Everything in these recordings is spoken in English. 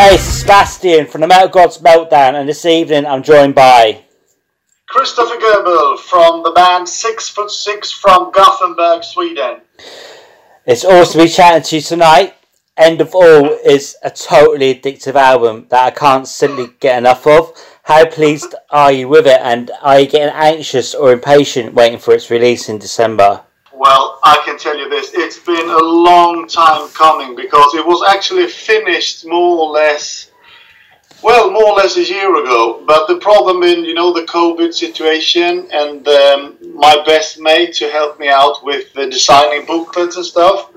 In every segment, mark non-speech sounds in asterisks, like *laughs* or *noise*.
Hey, Sebastian from the Metal Gods Meltdown, and this evening I'm joined by Kristoffer Göbel from the band Six Foot Six from Gothenburg, Sweden. It's awesome to be chatting to you tonight. End of All is a totally addictive album that I can't simply get enough of. How pleased are you with it, and are you getting anxious or impatient waiting for its release in December? Well, I can tell you this, it's been a long time coming because it was actually finished more or less, well, more or less a year ago. But the problem in, you know, the COVID situation and um, my best mate to help me out with the designing booklets and stuff,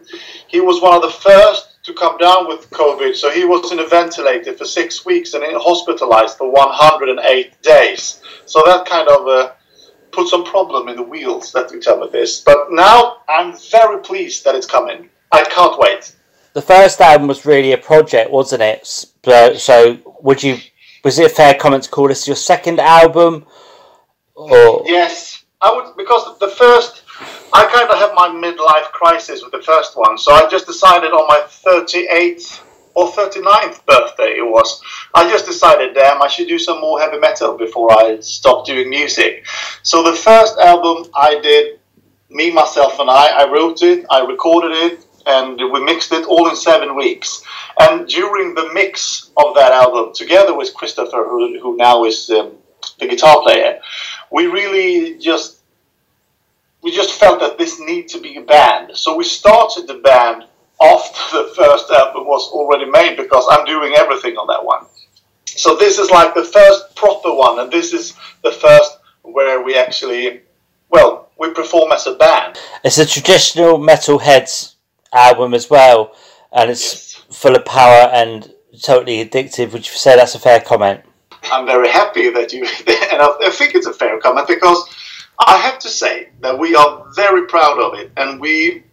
he was one of the first to come down with COVID. So he was in a ventilator for six weeks and hospitalized for 108 days. So that kind of... Uh, put some problem in the wheels that we tell me this. But now I'm very pleased that it's coming. I can't wait. The first album was really a project, wasn't it? So, would you? Was it a fair comment to call this your second album? Or yes, I would because the first. I kind of have my midlife crisis with the first one, so I just decided on my 38th or 39th birthday it was. I just decided, damn, I should do some more heavy metal before I stop doing music. So the first album I did, me, myself, and I, I wrote it, I recorded it, and we mixed it all in seven weeks. And during the mix of that album, together with Christopher, who, who now is um, the guitar player, we really just we just felt that this need to be a band. So we started the band after the first album was already made because I'm doing everything on that one. So this is like the first proper one, and this is the first where we actually, well, we perform as a band. It's a traditional metalheads album as well, and it's yes. full of power and totally addictive. Would you say that's a fair comment? I'm very happy that you, *laughs* and I think it's a fair comment because I have to say that we are very proud of it, and we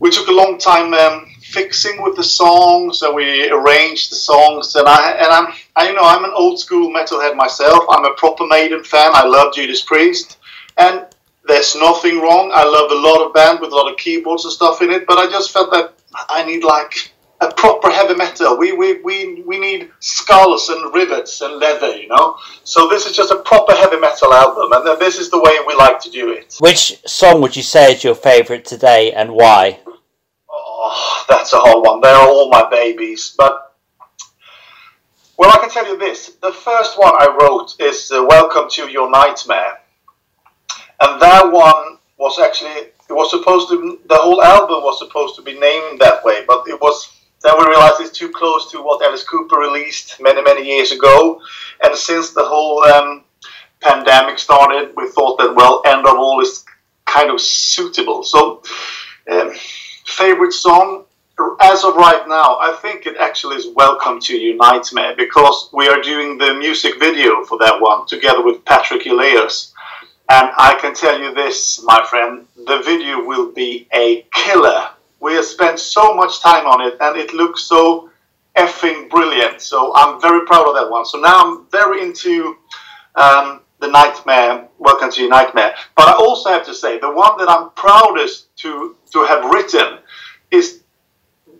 we took a long time um, fixing with the songs and we arranged the songs and I and I'm I you know I'm an old school metalhead myself. I'm a proper Maiden fan. I love Judas Priest and there's nothing wrong. I love a lot of band with a lot of keyboards and stuff in it, but I just felt that I need like a proper heavy metal. We, we, we, we need skulls and rivets and leather, you know? So this is just a proper heavy metal album, and this is the way we like to do it. Which song would you say is your favourite today, and why? That's a hard one. They're all my babies. But, well, I can tell you this. The first one I wrote is uh, Welcome to Your Nightmare. And that one was actually, it was supposed to, the whole album was supposed to be named that way, but it was, then we realized it's too close to what Alice Cooper released many, many years ago. And since the whole um, pandemic started, we thought that, well, End of All is kind of suitable. So, um, favorite song as of right now, I think it actually is Welcome to Your Nightmare because we are doing the music video for that one together with Patric Ullaeus. And I can tell you this, my friend, the video will be a killer. We have spent so much time on it and it looks so effing brilliant. So I'm very proud of that one. So now I'm very into um, the Nightmare, Welcome to Your Nightmare. But I also have to say, the one that I'm proudest to, to have written is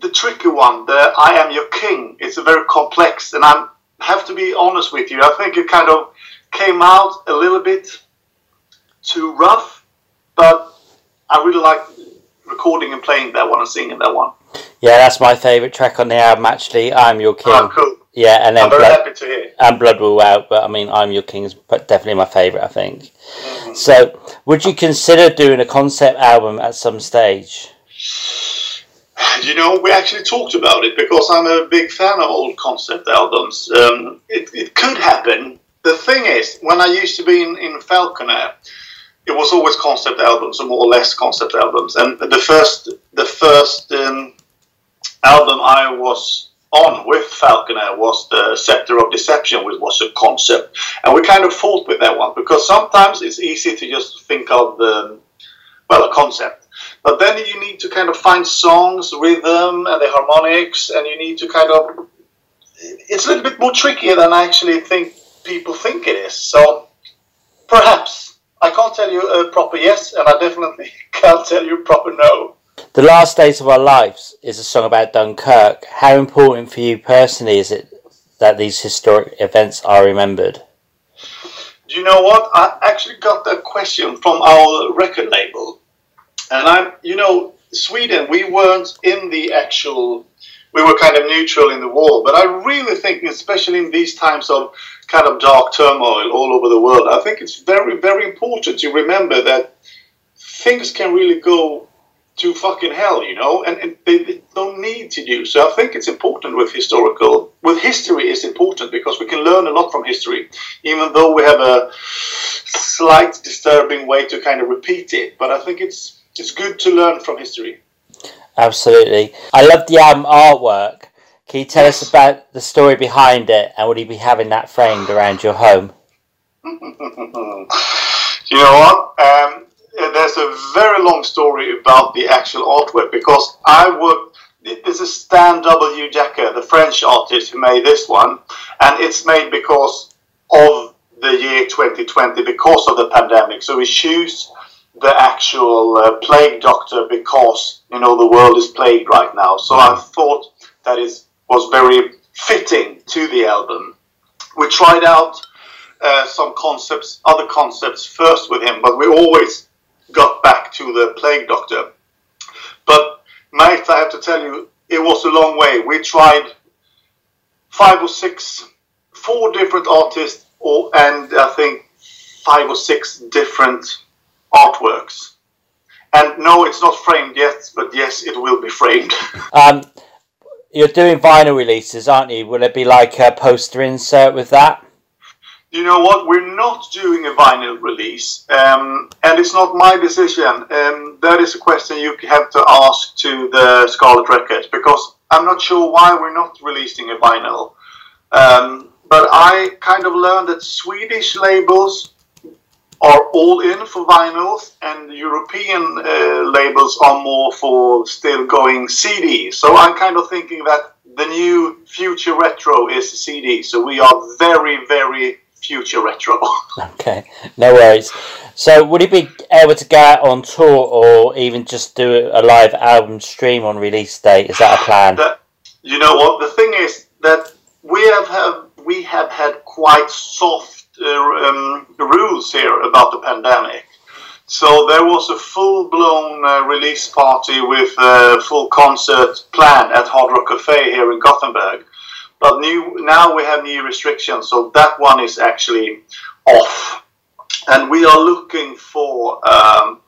the tricky one, the I am your king. It's a very complex, and I have to be honest with you. I think it kind of came out a little bit too rough, but I really like recording and playing that one and singing that one. Yeah, that's my favourite track on the album. Actually, I'm your king. Oh, cool. Yeah, and then I'm very Blood, happy to hear. And Blood Will Out, but I mean, I'm Your King is definitely my favourite. I think. Mm-hmm. So, would you consider doing a concept album at some stage? *laughs* You know, we actually talked about it because I'm a big fan of old concept albums. Um, it, it could happen. The thing is, when I used to be in, in Falconer, it was always concept albums, or more or less concept albums. And the first, the first um, album I was on with Falconer was the Sceptre of Deception, which was a concept. And we kind of fought with that one because sometimes it's easy to just think of the, well, a concept. But then you need to kind of find songs, rhythm, and the harmonics, and you need to kind of. It's a little bit more trickier than I actually think people think it is. So perhaps I can't tell you a proper yes, and I definitely *laughs* can't tell you a proper no. The Last Days of Our Lives is a song about Dunkirk. How important for you personally is it that these historic events are remembered? Do you know what? I actually got that question from our record label. And I'm, you know, Sweden, we weren't in the actual, we were kind of neutral in the war. But I really think, especially in these times of kind of dark turmoil all over the world, I think it's very, very important to remember that things can really go to fucking hell, you know, and, and they, they, don't need to do. So I think it's important with historical, with history is important because we can learn a lot from history, even though we have a slight disturbing way to kind of repeat it. But I think it's it's good to learn from history. Absolutely, I love the album artwork. Can you tell us about the story behind it, and would you be having that framed around your home? *laughs* you know what? Um, there's a very long story about the actual artwork because I worked. This is Stan W. Decker, the French artist who made this one, and it's made because of the year 2020, because of the pandemic. So we choose the actual uh, plague doctor because you know the world is plagued right now. So I thought that is was very fitting to the album. We tried out uh, some concepts, other concepts first with him, but we always got back to the plague doctor. But, mate, I have to tell you, it was a long way. We tried five or six, four different artists, or, and I think five or six different artworks. And no, it's not framed yet, but yes, it will be framed. *laughs* Um, you're doing vinyl releases, aren't you? Will it be like a poster insert with that? you know what? We're not doing a vinyl release, um, and it's not my decision. Um, that is a question you have to ask to the Scarlet Records because I'm not sure why we're not releasing a vinyl. Um, but I kind of learned that Swedish labels are all in for vinyls, and European uh, labels are more for still going CD. So I'm kind of thinking that the new future retro is CD. So we are very, very future retro. *laughs* okay, no worries. So, would he be able to go out on tour or even just do a live album stream on release date? Is that a plan? That, you know what? The thing is that we have, have we have had quite soft um, rules here about the pandemic. So there was a full-blown uh, release party with a full concert planned at Hard Rock Cafe here in Gothenburg. But new now we have new restrictions, so that one is actually off, and we are looking for um,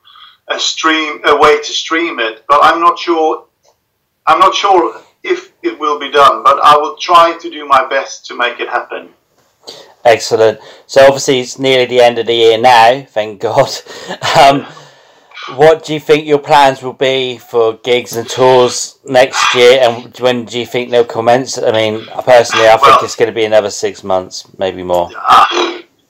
a stream, a way to stream it. But I'm not sure. I'm not sure if it will be done, but I will try to do my best to make it happen. Excellent. So obviously it's nearly the end of the year now. Thank God. *laughs* Um, what do you think your plans will be for gigs and tours next year, and when do you think they'll commence? I mean, personally, I think well, it's going to be another six months, maybe more.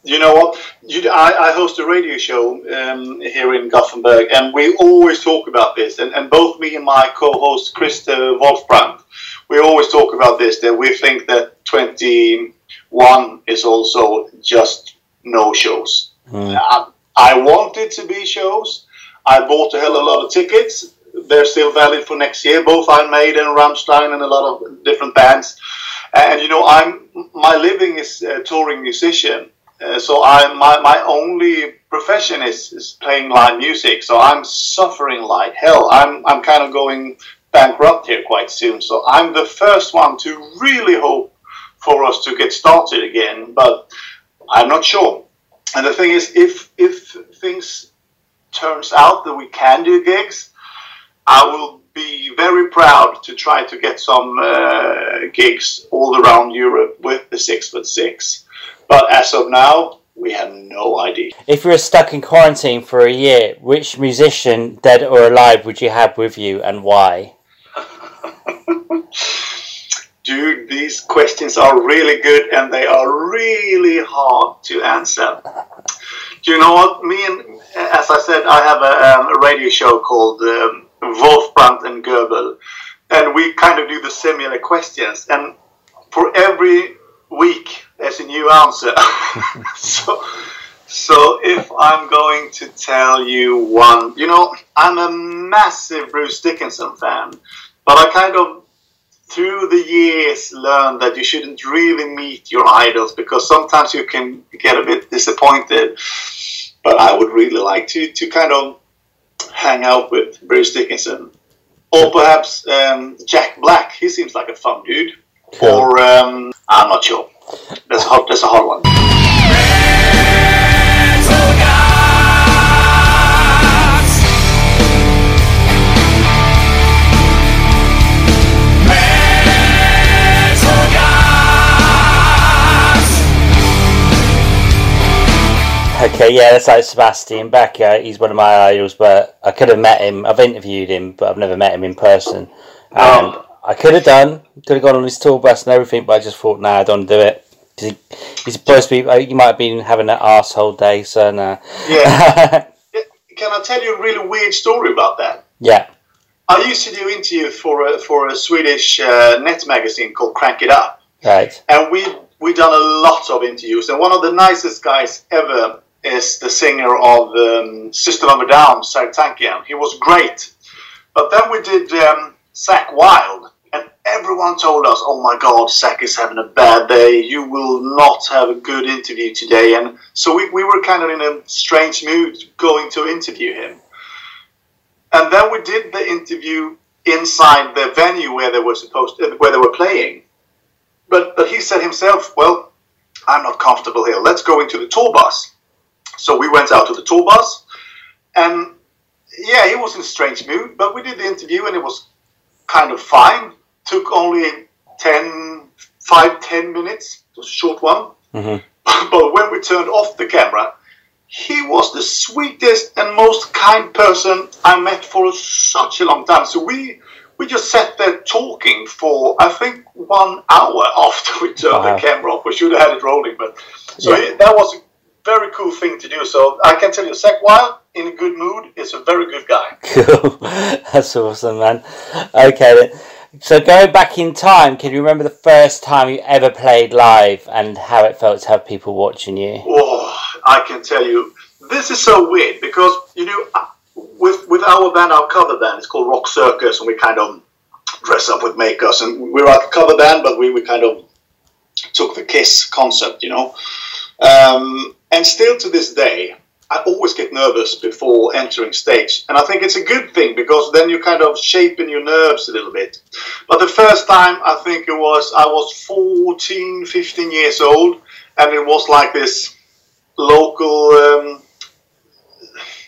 You know what? You, I, I, host a radio show um, here in Gothenburg, and we always talk about this. And, and both me and my co-host Christer Wolfbrand, we always talk about this. That we think that 21 is also just no shows. Mm. I, I want it to be shows I bought a hell of a lot of tickets. They're still valid for next year. Both Iron Maiden, Rammstein, and a lot of different bands. And you know, I'm my living is a touring musician. Uh, so I my my only profession is, is playing live music. So I'm suffering like hell. I'm I'm kind of going bankrupt here quite soon. So I'm the first one to really hope for us to get started again, but I'm not sure. And the thing is, if if things turns out that we can do gigs, I will be very proud to try to get some uh, gigs all around Europe with the six foot six. But as of now, we have no idea. If you were stuck in quarantine for a year, which musician, dead or alive, would you have with you and why? *laughs* Dude, these questions are really good and they are really hard to answer. Do you know what? Me and, as I said, I have a, um, a radio show called um, Wolfbrand and Göbel, and we kind of do the similar questions. And for every week, there's a new answer. *laughs* so, So if I'm going to tell you one, you know, I'm a massive Bruce Dickinson fan, but I kind of through the years learned that you shouldn't really meet your idols because sometimes you can get a bit disappointed. But I would really like to to kind of hang out with Bruce Dickinson, or perhaps um, Jack Black. He seems like a fun dude. Cool. Or um, I'm not sure. That's a hard, that's a hard one. Okay, yeah, that's like Sebastian Becker. He's one of my idols, but I could have met him. I've interviewed him, but I've never met him in person. Um, I could have done, could have gone on his tour bus and everything, but I just thought, nah, I don't do it. he, he's supposed to be, he might have been having an asshole day, so nah. *laughs* Yeah. Can I tell you a really weird story about that? yeah, I used to do interviews for a, for a Swedish uh, net magazine called Crank It Up, right. and we we done a lot of interviews. And one of the nicest guys ever is the singer of um, System of a Down, Serj Tankian. He was great. But then we did um, Zakk Wylde, and everyone told us, "Oh my God, Zakk is having a bad day. You will not have a good interview today." And so we, we were kind of in a strange mood going to interview him. And then we did the interview inside the venue where they were supposed uh, where they were playing. But but he said himself, "Well, I'm not comfortable here. Let's go into the tour bus." So we went out to the tour bus, and yeah, he was in a strange mood. But we did the interview, and it was kind of fine. Took only 10, 5, 10 minutes. It was a short one. hmm *laughs* But when we turned off the camera, he was the sweetest and most kind person I met for such a long time. So we we just sat there talking for I think one hour *laughs* after we turned Wow. the camera off. We should have had it rolling, but so Yeah. that was very cool thing to do. So I can tell you, Zakk Wylde in a good mood is a very good guy. *laughs* Cool. That's awesome, man. Okay, then. So going back in time, can you remember the first time you ever played live and how it felt to have people watching you? Oh, I can tell you, this is so weird because you know, uh, with with our band, our cover band, it's called Rock Circus, and we kind of dress up with makeups, and we're a cover band, but we, we kind of took the Kiss concept, you know. Um, and still to this day, I always get nervous before entering stage, and I think it's a good thing because then you kind of shape in your nerves a little bit. But the first time, I think it was I was 14, 15 years old, and it was like this local. Um,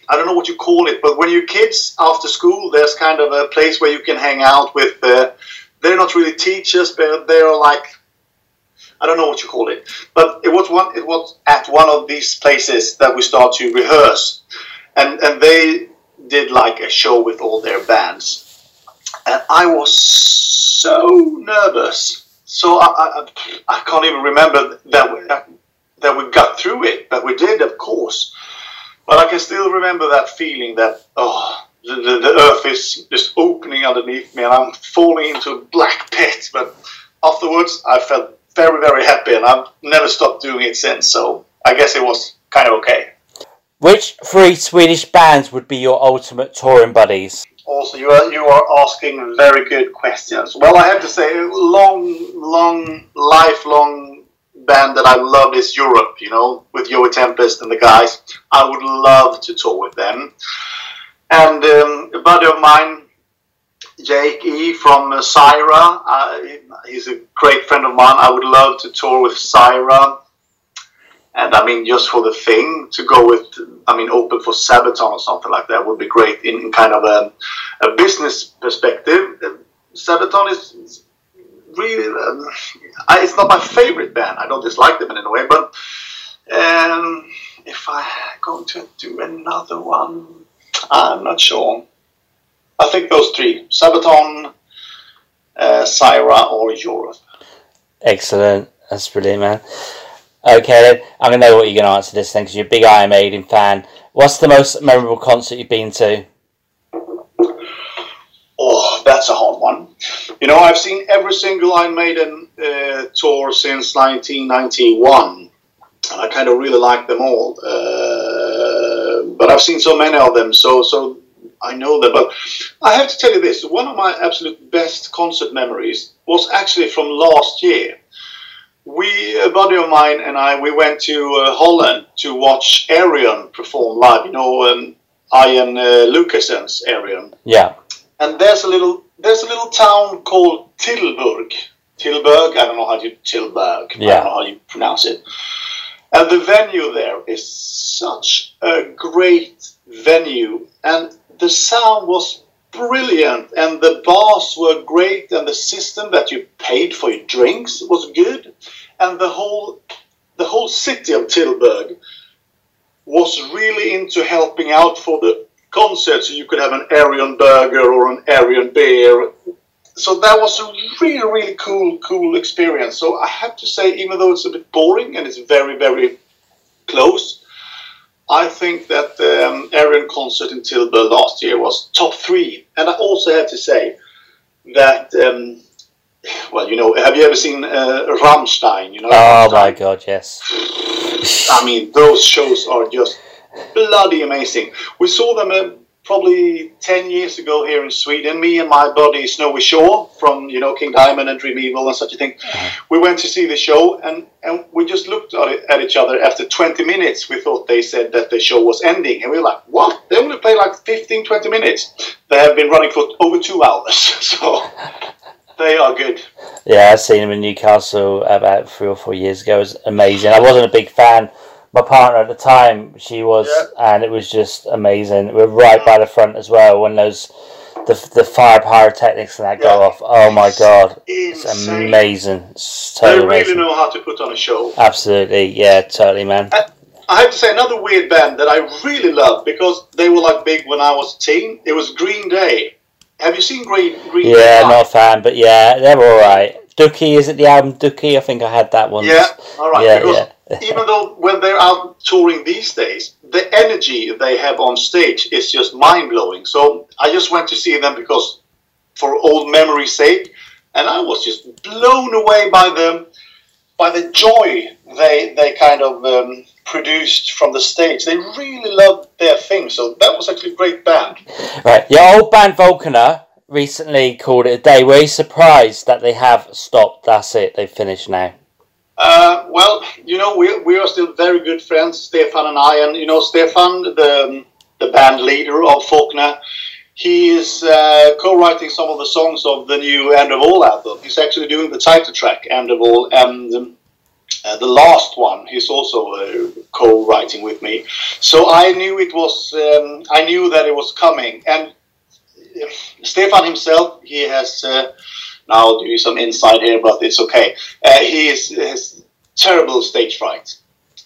I don't know what you call it, but when you're kids after school, there's kind of a place where you can hang out with. Uh, they're not really teachers, but they're like I don't know what you call it, but it was one. It was at one of these places that we start to rehearse, and and they did like a show with all their bands, and I was so nervous. So I I, I can't even remember that we, that we got through it, but we did, of course. But I can still remember that feeling that oh. The, the, the earth is just opening underneath me and I'm falling into a black pit. But afterwards, I felt very, very happy, and I've never stopped doing it since. So I guess it was kind of okay. Which three Swedish bands would be your ultimate touring buddies? Also, you are you are asking very good questions. Well, I have to say, a long, long, lifelong band that I love is Europe. You know, with Joey Tempest and the guys. I would love to tour with them. And um, a buddy of mine, Jake E from uh, Cyhra. Uh, he's a great friend of mine. I would love to tour with Cyhra. And I mean, just for the thing to go with, I mean, open for Sabaton or something like that would be great in, in kind of a, a business perspective. Sabaton is really, um, I, it's not my favorite band. I don't dislike them in any way, but um, if I'm going to do another one, I'm not sure. I think those three Sabaton, uh, Cyhra, or Europe. Excellent. That's brilliant, man. Okay, then. To know what you're going to answer this then because you're a big Iron Maiden fan. What's the most memorable concert you've been to? Oh, that's a hard one. You know, I've seen every single Iron Maiden uh, tour since 1991. and I kind of really like them all. Uh, but I've seen so many of them, so so I know that, But I have to tell you this: one of my absolute best concert memories was actually from last year. We, a buddy of mine and I, we went to uh, Holland to watch Ayreon perform live. You know, um, Arjen uh, Lucassen's Ayreon. Yeah. And there's a little there's a little town called Tilburg. Tilburg, I don't know how you Tilburg. Yeah. I don't know how you pronounce it. And the venue there is such a great venue, and the sound was brilliant, and the bars were great, and the system that you paid for your drinks was good, and the whole the whole city of Tilburg was really into helping out for the concert, so you could have an Ayreon burger or an Ayreon beer. So that was a really, really cool, cool experience. So I have to say, even though it's a bit boring and it's very, very close, I think that the um, Ayreon concert in Tilburg last year was top three. And I also have to say that, um, well, you know, have you ever seen uh, Rammstein? You know, Oh Rammstein? my god, yes. I mean, those shows are just bloody amazing. We saw them uh, probably 10 years ago here in Sweden. Me and my buddy Snowy Shaw from, you know, King Diamond and Dream Evil and such a thing. We went to see the show and, and we just looked at, it, at each other. After 20 minutes, we thought they said that the show was ending. And we were like, what? They only play like 15, 20 minutes. They have been running for over two hours. *laughs* So they are good. Yeah, I seen them in Newcastle about three or four years ago. It was amazing. I wasn't a big fan. My partner at the time, she was, and it was just amazing. We are right by the front as well when those the the fire pyrotechnics and that go off. Oh my god, it's amazing. It's They really amazing. know how to put on a show. Absolutely, yeah, totally, man. I have to say another weird band that I really love because they were like big when I was a teen. It was Green Day. Have you seen Green Green Day? Yeah, live? not a fan, but yeah, they're all right. Dookie, is it the album Dookie? I think I had that one. Yeah, all right. Yeah, because yeah. *laughs* even though when they're out touring these days, the energy they have on stage is just mind blowing. So I just went to see them because for old memory's sake, and I was just blown away by them, by the joy they they kind of um, produced from the stage. They really loved their thing. So that was actually a great band. Right, your old band Falconer recently called it a day. Were you surprised that they have stopped? That's it, they've finished now. Uh, well, you know, we, we are still very good friends, Stefan and I. And, you know, Stefan, the, the band leader of Falconer, he is uh, co writing some of the songs of the new End of All album. He's actually doing the title track, End of All, and um, uh, the last one he's also uh, co writing with me. So I knew it was, um, I knew that it was coming. And Stefan himself, he has. Uh, now you some insight here, but it's okay. Uh, he is, has terrible stage fright,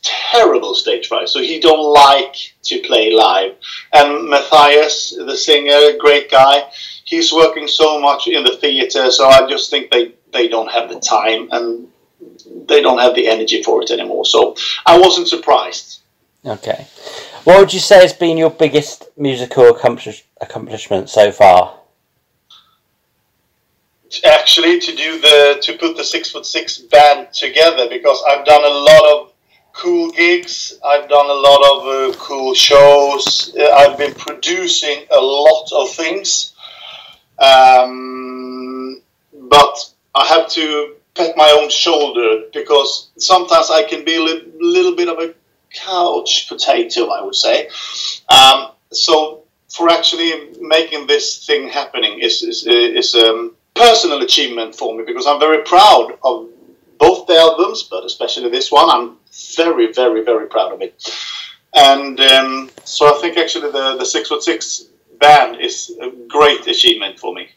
terrible stage fright. So he don't like to play live. And Matthias, the singer, great guy. He's working so much in the theater, so I just think they they don't have the time and they don't have the energy for it anymore. So I wasn't surprised. Okay. What would you say has been your biggest musical accomplish- accomplishment so far? actually to do the to put the six foot six band together because I've done a lot of cool gigs. I've done a lot of uh, cool shows. Uh, I've been producing a lot of things, um, but I have to pat my own shoulder because sometimes I can be a li- little bit of a couch potato, I would say. Um, so for actually making this thing happening is is, is um, personal achievement for me because I'm very proud of both the albums, but especially this one. I'm very, very, very proud of it. And um, so I think actually the, the Six Foot Six band is a great achievement for me.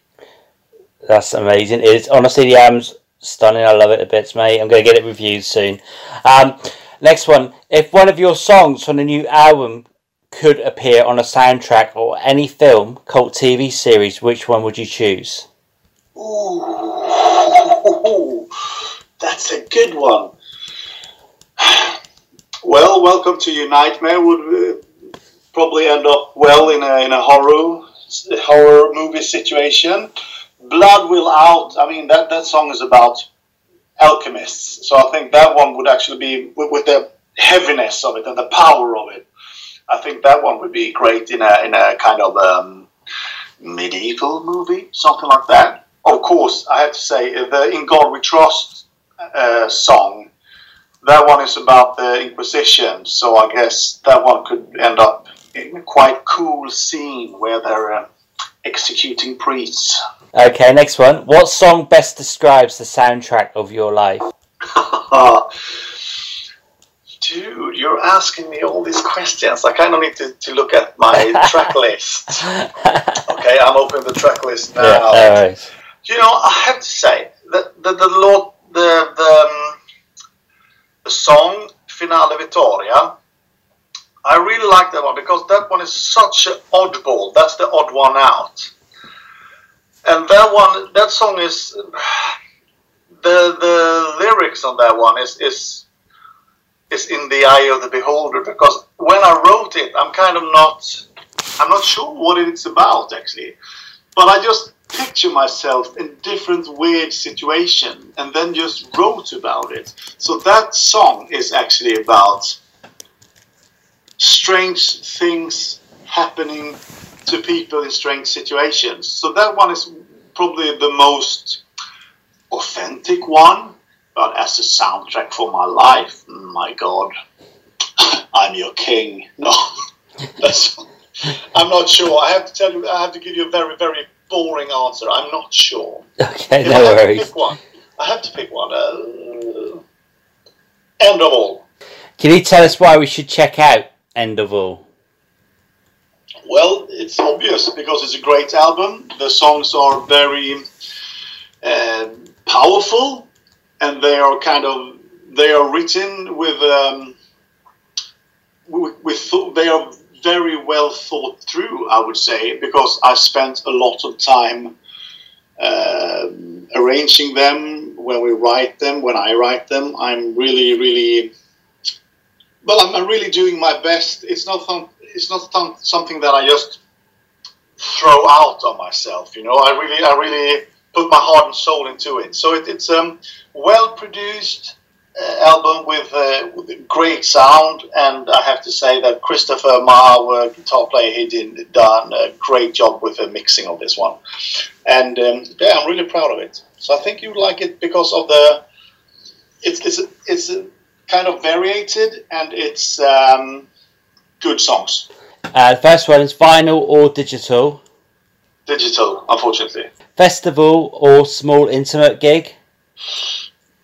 That's amazing. It's honestly the album's stunning. I love it a bit, mate. I'm going to get it reviewed soon. Um, next one. If one of your songs from the new album could appear on a soundtrack or any film, cult TV series, which one would you choose? Ooh, *laughs* that's a good one. *sighs* Well, Welcome to Your Nightmare would uh, probably end up well in a, in a horror horror movie situation. Blood Will Out. I mean, that, that song is about alchemists, so I think that one would actually be with, with the heaviness of it and the power of it. I think that one would be great in a in a kind of um, medieval movie, something like that. Of course, I have to say the "In God We Trust" uh, song. That one is about the Inquisition, so I guess that one could end up in a quite cool scene where they're uh, executing priests. Okay, next one. What song best describes the soundtrack of your life? *laughs* *laughs* Dude, you're asking me all these questions. I kind of need to, to look at my *laughs* track list. Okay, I'm opening the track list now. Yeah, alright. You know, I have to say that the the Lord, the the, um, the song Finale Vittoria. I really like that one because that one is such an oddball. That's the odd one out. And that one, that song is *sighs* the the lyrics on that one is is is in the eye of the beholder because when I wrote it, I'm kind of not I'm not sure what it's about actually, but I just picture myself in different weird situations and then just wrote about it. So that song is actually about strange things happening to people in strange situations. So that one is probably the most authentic one, as a soundtrack for my life, my God, I'm your king. *laughs* No, that's, I'm not sure. I have to tell you, I have to give you a very, very boring answer. I'm not sure. Okay, If no I have to worries. pick one, I have to pick one. Uh, end of all. Can you tell us why we should check out End of All? Well, it's obvious because it's a great album. The songs are very um powerful, and they are kind of they are written with um, with, with they are very well thought through. I would say because I spent a lot of time um, arranging them when we write them. When I write them, I'm really really well. I'm, I'm really doing my best. It's not it's not some, something that I just throw out on myself. You know, I really, I really put my heart and soul into it. So it, it's a um, well produced uh, album with, uh, with a great sound, and I have to say that Christopher Ma, our guitar player, he did done a great job with the mixing of this one, and um, yeah, I'm really proud of it. So I think you like it because of the it's it's it's kind of variated and it's um, good songs. Uh, the first one is vinyl or digital, Digital, unfortunately. Festival or small intimate gig.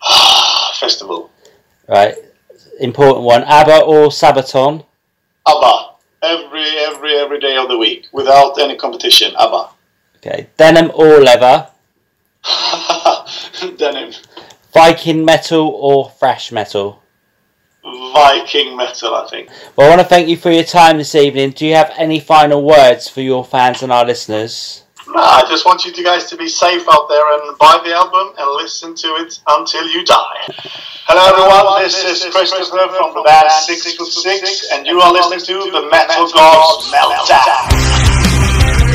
*sighs* Festival. Right, important one. ABBA or Sabaton. ABBA. Every every every day of the week, without any competition. ABBA. Okay, denim or leather. *laughs* Denim. Viking metal or thrash metal. Viking metal, I think. Well, I want to thank you for your time this evening. Do you have any final words for your fans and our listeners? No, I just want you guys to be safe out there and buy the album and listen to it until you die. Hello everyone, this is Kristoffer from the band 6 and you are listening to the Metal Gods Meltdown.